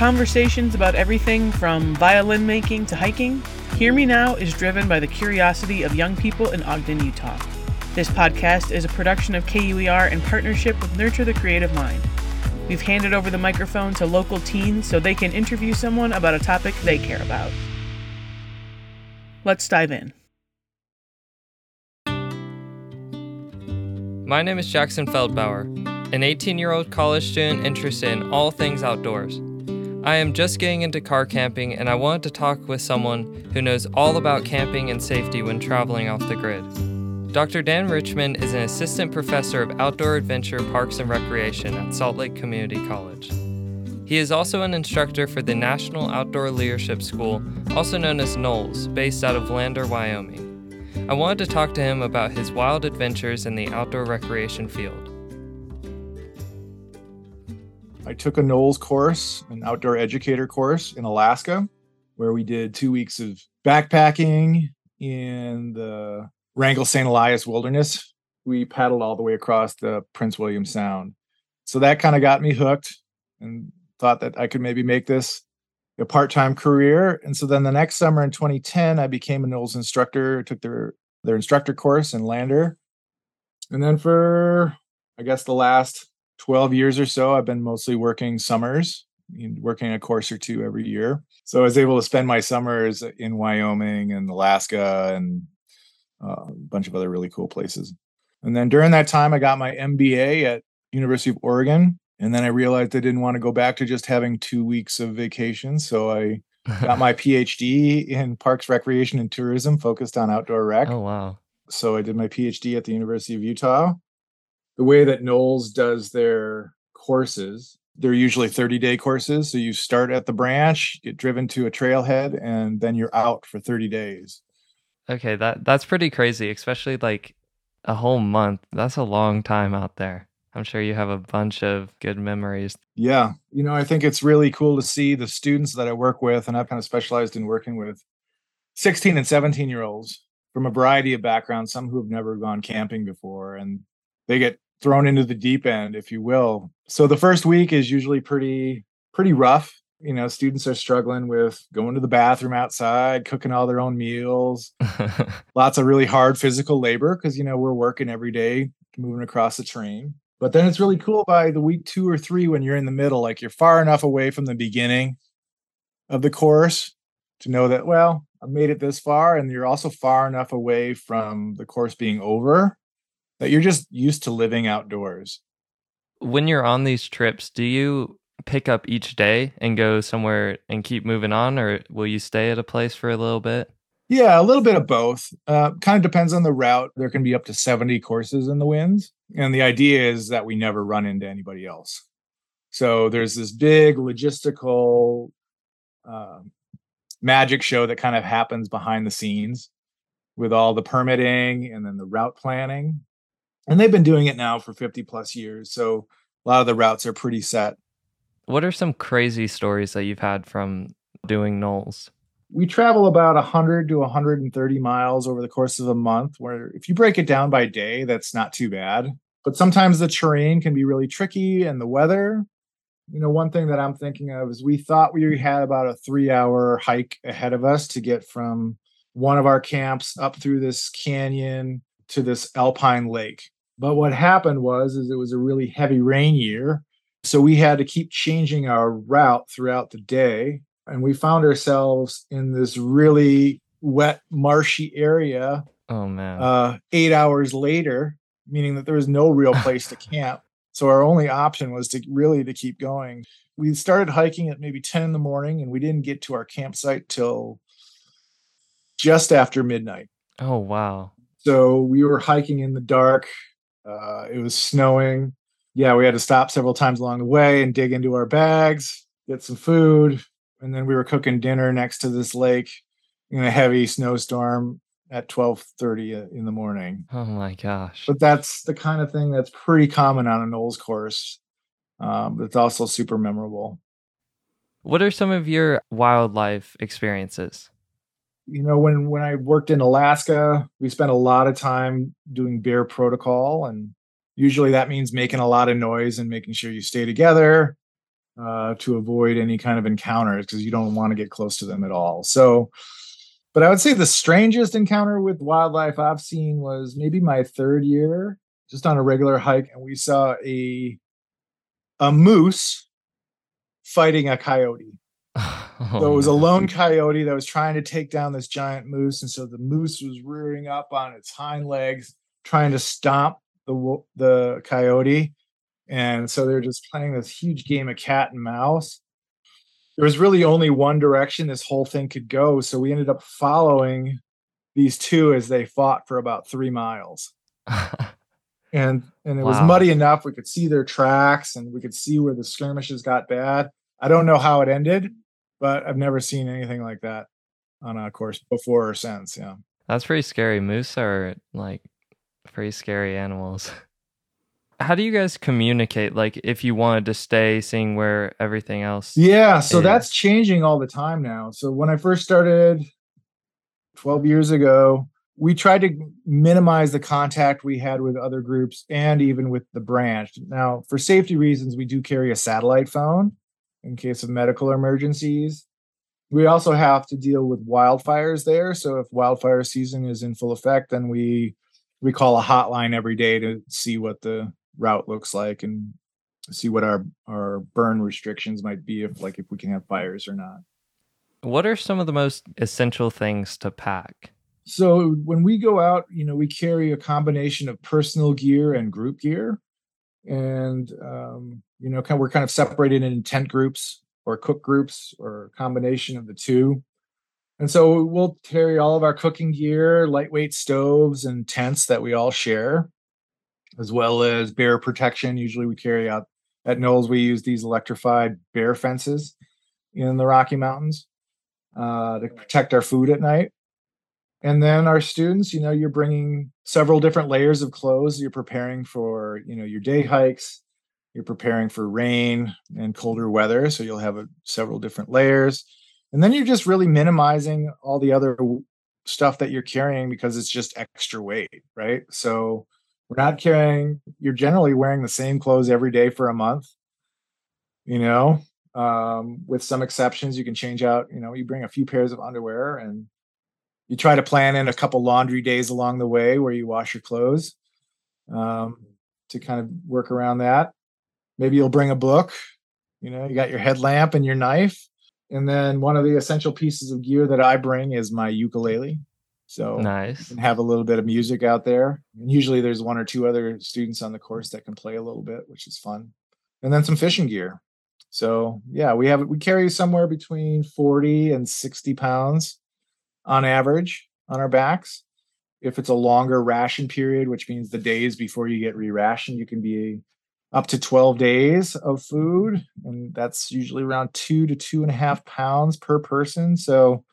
conversations about everything from violin making to hiking, Hear Me Now is driven by the curiosity of young people in Ogden, Utah. This podcast is a production of KUER in partnership with Nurture the Creative Mind. We've handed over the microphone to local teens so they can interview someone about a topic they care about. Let's dive in. My name is Jackson Feldbauer, an 18 year old college student interested in all things outdoors. I am just getting into car camping and I wanted to talk with someone who knows all about camping and safety when traveling off the grid. Dr. Dan Richmond is an assistant professor of outdoor adventure, parks, and recreation at Salt Lake Community College. He is also an instructor for the National Outdoor Leadership School, also known as NOLS, based out of Lander, Wyoming. I wanted to talk to him about his wild adventures in the outdoor recreation field. I took a NOLS course, an outdoor educator course in Alaska, where we did two weeks of backpacking in the Wrangell St. Elias Wilderness. We paddled all the way across the Prince William Sound. So that kind of got me hooked and thought that I could maybe make this a part-time career. And so then the next summer in 2010, I became a NOLS instructor, took their their instructor course in Lander. And then for I guess the last 12 years or so, I've been mostly working summers, working a course or two every year. So I was able to spend my summers in Wyoming and Alaska and uh, a bunch of other really cool places. And then during that time, I got my MBA at University of Oregon. And then I realized I didn't want to go back to just having two weeks of vacation. So I got my PhD in parks, recreation, and tourism, focused on outdoor rec. Oh, wow. So I did my PhD at the University of Utah. The way that NOLS does their courses, they're usually 30 day courses. So you start at the branch, get driven to a trailhead, and then you're out for 30 days. Okay, that that's pretty crazy, especially like a whole month. That's a long time out there. I'm sure you have a bunch of good memories. Yeah. You know, I think it's really cool to see the students that I work with, and I've kind of specialized in working with 16 and 17 year olds from a variety of backgrounds, some who have never gone camping before, and they get thrown into the deep end, if you will. So the first week is usually pretty, pretty rough. You know students are struggling with going to the bathroom outside cooking all their own meals. Lots of really hard physical labor because you know we're working every day moving across the train but then it's really cool by the week two or three when you're in the middle like you're far enough away from the beginning of the course to know that well i made it this far and you're also far enough away from the course being over that you're just used to living outdoors when you're on these trips do you pick up each day and go somewhere and keep moving on, or will you stay at a place for a little bit? Yeah, a little bit of both. Uh, kind of depends on the route. There can be up to 70 courses in the winds. And the idea is that we never run into anybody else. So there's this big logistical uh, magic show that kind of happens behind the scenes with all the permitting and then the route planning. And they've been doing it now for 50 plus years. So a lot of the routes are pretty set. What are some crazy stories that you've had from doing NOLS? We travel about 100 to 130 miles over the course of a month, where if you break it down by day, that's not too bad. But sometimes the terrain can be really tricky and the weather. You know, one thing that I'm thinking of is we thought we had about a three hour hike ahead of us to get from one of our camps up through this canyon to this alpine lake. But what happened was is it was a really heavy rain year so we had to keep changing our route throughout the day. And we found ourselves in this really wet, marshy area. Oh, man. Uh, eight hours later, meaning that there was no real place to camp. So our only option was to really to keep going. We started hiking at maybe 10 in the morning and we didn't get to our campsite till just after midnight. Oh, wow. So we were hiking in the dark. Uh, it was snowing yeah, we had to stop several times along the way and dig into our bags, get some food, and then we were cooking dinner next to this lake in a heavy snowstorm at 12:30 in the morning. Oh my gosh. But that's the kind of thing that's pretty common on a NOLS course. Um, but it's also super memorable. What are some of your wildlife experiences? You know, when when I worked in Alaska, we spent a lot of time doing bear protocol and usually that means making a lot of noise and making sure you stay together uh, to avoid any kind of encounters because you don't want to get close to them at all. So, but I would say the strangest encounter with wildlife I've seen was maybe my third year, just on a regular hike, and we saw a a moose fighting a coyote. Oh, So it was a lone coyote that was trying to take down this giant moose, and so the moose was rearing up on its hind legs, trying to stomp the the coyote, and so they're just playing this huge game of cat and mouse. There was really only one direction this whole thing could go, so we ended up following these two as they fought for about three miles. And and it was muddy enough we could see their tracks and we could see where the skirmishes got bad i don't know how it ended but i've never seen anything like that on a course before or since yeah That's pretty scary. Moose are like pretty scary animals. How do you guys communicate? Like, if you wanted to stay, seeing where everything else. yeah so that's changing all the time now so when i first started 12 years ago we tried to minimize the contact we had with other groups and even with the branch now for safety reasons we do carry a satellite phone in case of medical emergencies. We also have to deal with wildfires there so if wildfire season is in full effect then we we call a hotline every day to see what the route looks like and see what our our burn restrictions might be if like if we can have fires or not. What are some of the most essential things to pack? so when we go out you know we carry a combination of personal gear and group gear and um, you know kind we're kind of separated in tent groups or cook groups or combination of the two. And so we'll carry all of our cooking gear lightweight stoves and tents that we all share as well as bear protection. Usually we carry out at NOLS we use these electrified bear fences in the rocky mountains uh, to protect our food at night and then our students you know you're bringing several different layers of clothes. You're preparing for you know your day hikes. You're preparing for rain and colder weather so you'll have a, several different layers. And then you're just really minimizing all the other stuff that you're carrying because it's just extra weight right? So we're not carrying you're generally wearing the same clothes every day for a month you know? Um, with some exceptions you can change out you know you bring a few pairs of underwear and you try to plan in a couple laundry days along the way where you wash your clothes um, to kind of work around that maybe you'll bring a book you know you got your headlamp and your knife and then one of the essential pieces of gear that i bring is my ukulele so Nice. and have a little bit of music out there. And usually there's one or two other students on the course that can play a little bit, which is fun. And then some fishing gear. So yeah, we have we carry somewhere between 40 and 60 pounds on average on our backs. If it's a longer ration period, which means the days before you get re-rationed, you can be up to 12 days of food. And that's usually around two to two and a half pounds per person. So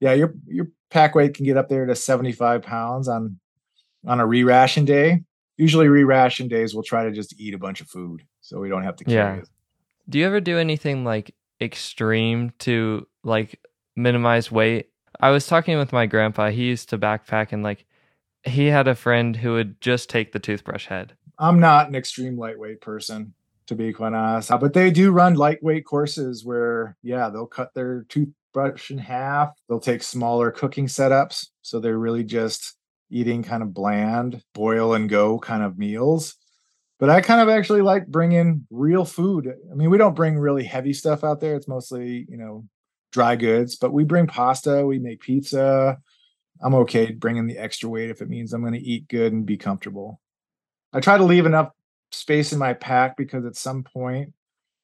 yeah, your your pack weight can get up there to 75 pounds on on a re-ration day. Usually re-ration days we'll try to just eat a bunch of food so we don't have to carry Yeah. it. Do you ever do anything like extreme to like minimize weight? I was talking with my grandpa. He used to backpack and like he had a friend who would just take the toothbrush head. I'm not an extreme lightweight person, to be quite honest. But they do run lightweight courses where, yeah, they'll cut their toothbrush in half. They'll take smaller cooking setups. So they're really just eating kind of bland, boil and go kind of meals. But I kind of actually like bringing real food. I mean, we don't bring really heavy stuff out there. It's mostly, you know, dry goods, but we bring pasta, we make pizza. I'm okay bringing the extra weight if it means I'm going to eat good and be comfortable. I try to leave enough space in my pack because at some point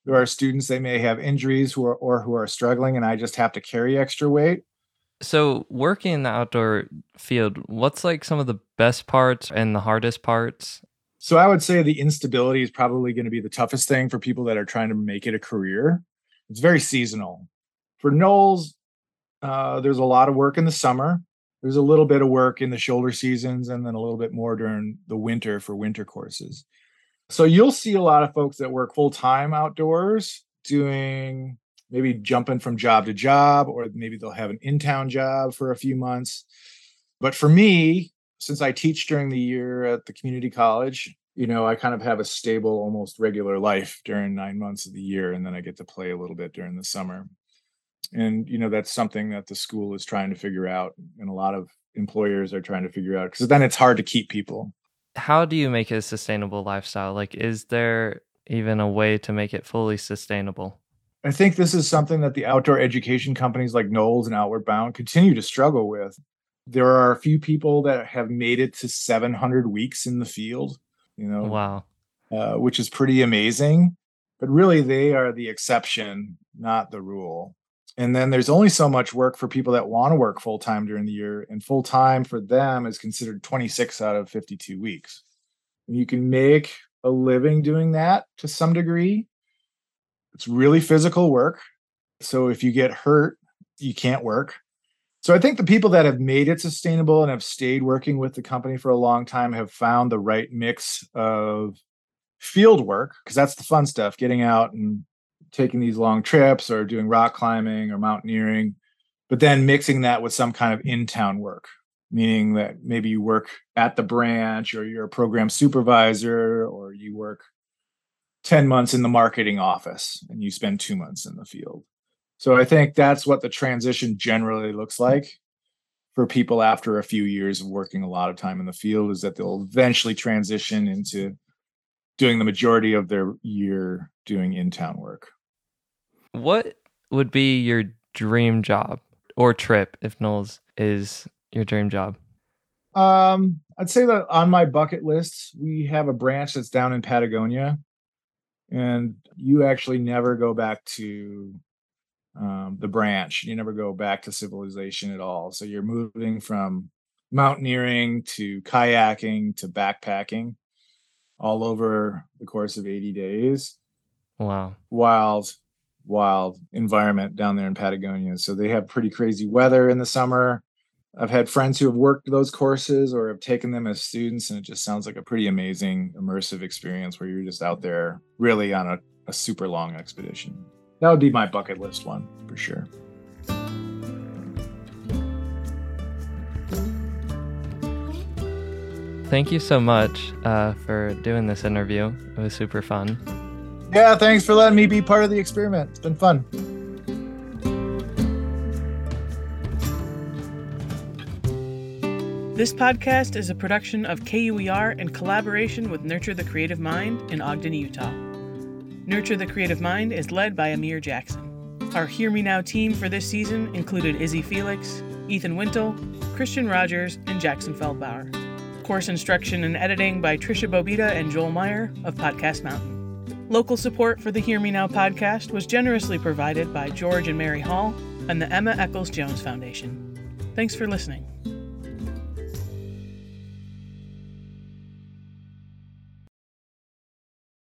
there are students they may have injuries who are or who are struggling and I just have to carry extra weight. So, working in the outdoor field, what's like some of the best parts and the hardest parts? So I would say the instability is probably going to be the toughest thing for people that are trying to make it a career. It's very seasonal. For NOLS, uh, there's a lot of work in the summer. There's a little bit of work in the shoulder seasons, and then a little bit more during the winter for winter courses. So you'll see a lot of folks that work full time outdoors doing maybe jumping from job to job, or maybe they'll have an in town job for a few months. But for me, since I teach during the year at the community college, you know, I kind of have a stable, almost regular life during nine months of the year, and then I get to play a little bit during the summer. And you know, that's something that the school is trying to figure out, and a lot of employers are trying to figure out because then it's hard to keep people. How do you make it a sustainable lifestyle? Like, is there even a way to make it fully sustainable? I think this is something that the outdoor education companies like NOLS and Outward Bound continue to struggle with. There are a few people that have made it to 700 weeks in the field, you know, Wow. uh, which is pretty amazing. But really, they are the exception, not the rule. And then there's only so much work for people that want to work full time during the year, and full time for them is considered 26 out of 52 weeks. And you can make a living doing that to some degree. It's really physical work. So if you get hurt, you can't work. So I think the people that have made it sustainable and have stayed working with the company for a long time have found the right mix of field work because that's the fun stuff, getting out and taking these long trips or doing rock climbing or mountaineering, but then mixing that with some kind of in-town work, meaning that maybe you work at the branch or you're a program supervisor or you work 10 months in the marketing office and you spend 2 months in the field. So I think that's what the transition generally looks like for people after a few years of working a lot of time in the field is that they'll eventually transition into doing the majority of their year doing in-town work. What would be your dream job or trip if NOLS is your dream job? Um, I'd say that on my bucket list, we have a branch that's down in Patagonia, and you actually never go back to um, the branch. You never go back to civilization at all. So you're moving from mountaineering to kayaking to backpacking all over the course of 80 days. Wow. Wild, wild environment down there in Patagonia. So they have pretty crazy weather in the summer. I've had friends who have worked those courses or have taken them as students, and it just sounds like a pretty amazing immersive experience where you're just out there really on a, a super long expedition. That would be my bucket list one for sure. Thank you so much uh, for doing this interview. It was super fun. Yeah, thanks for letting me be part of the experiment. It's been fun. This podcast is a production of KUER in collaboration with Nurture the Creative Mind in Ogden, Utah. Nurture the Creative Mind is led by Amir Jackson. Our Hear Me Now team for this season included Izzy Felix, Ethan Wintle, Christian Rogers, and Jackson Feldbauer. Course instruction and editing by Trisha Bobita and Joel Meyer of Podcast Mountain. Local support for the Hear Me Now podcast was generously provided by George and Mary Hall and the Emma Eccles Jones Foundation. Thanks for listening.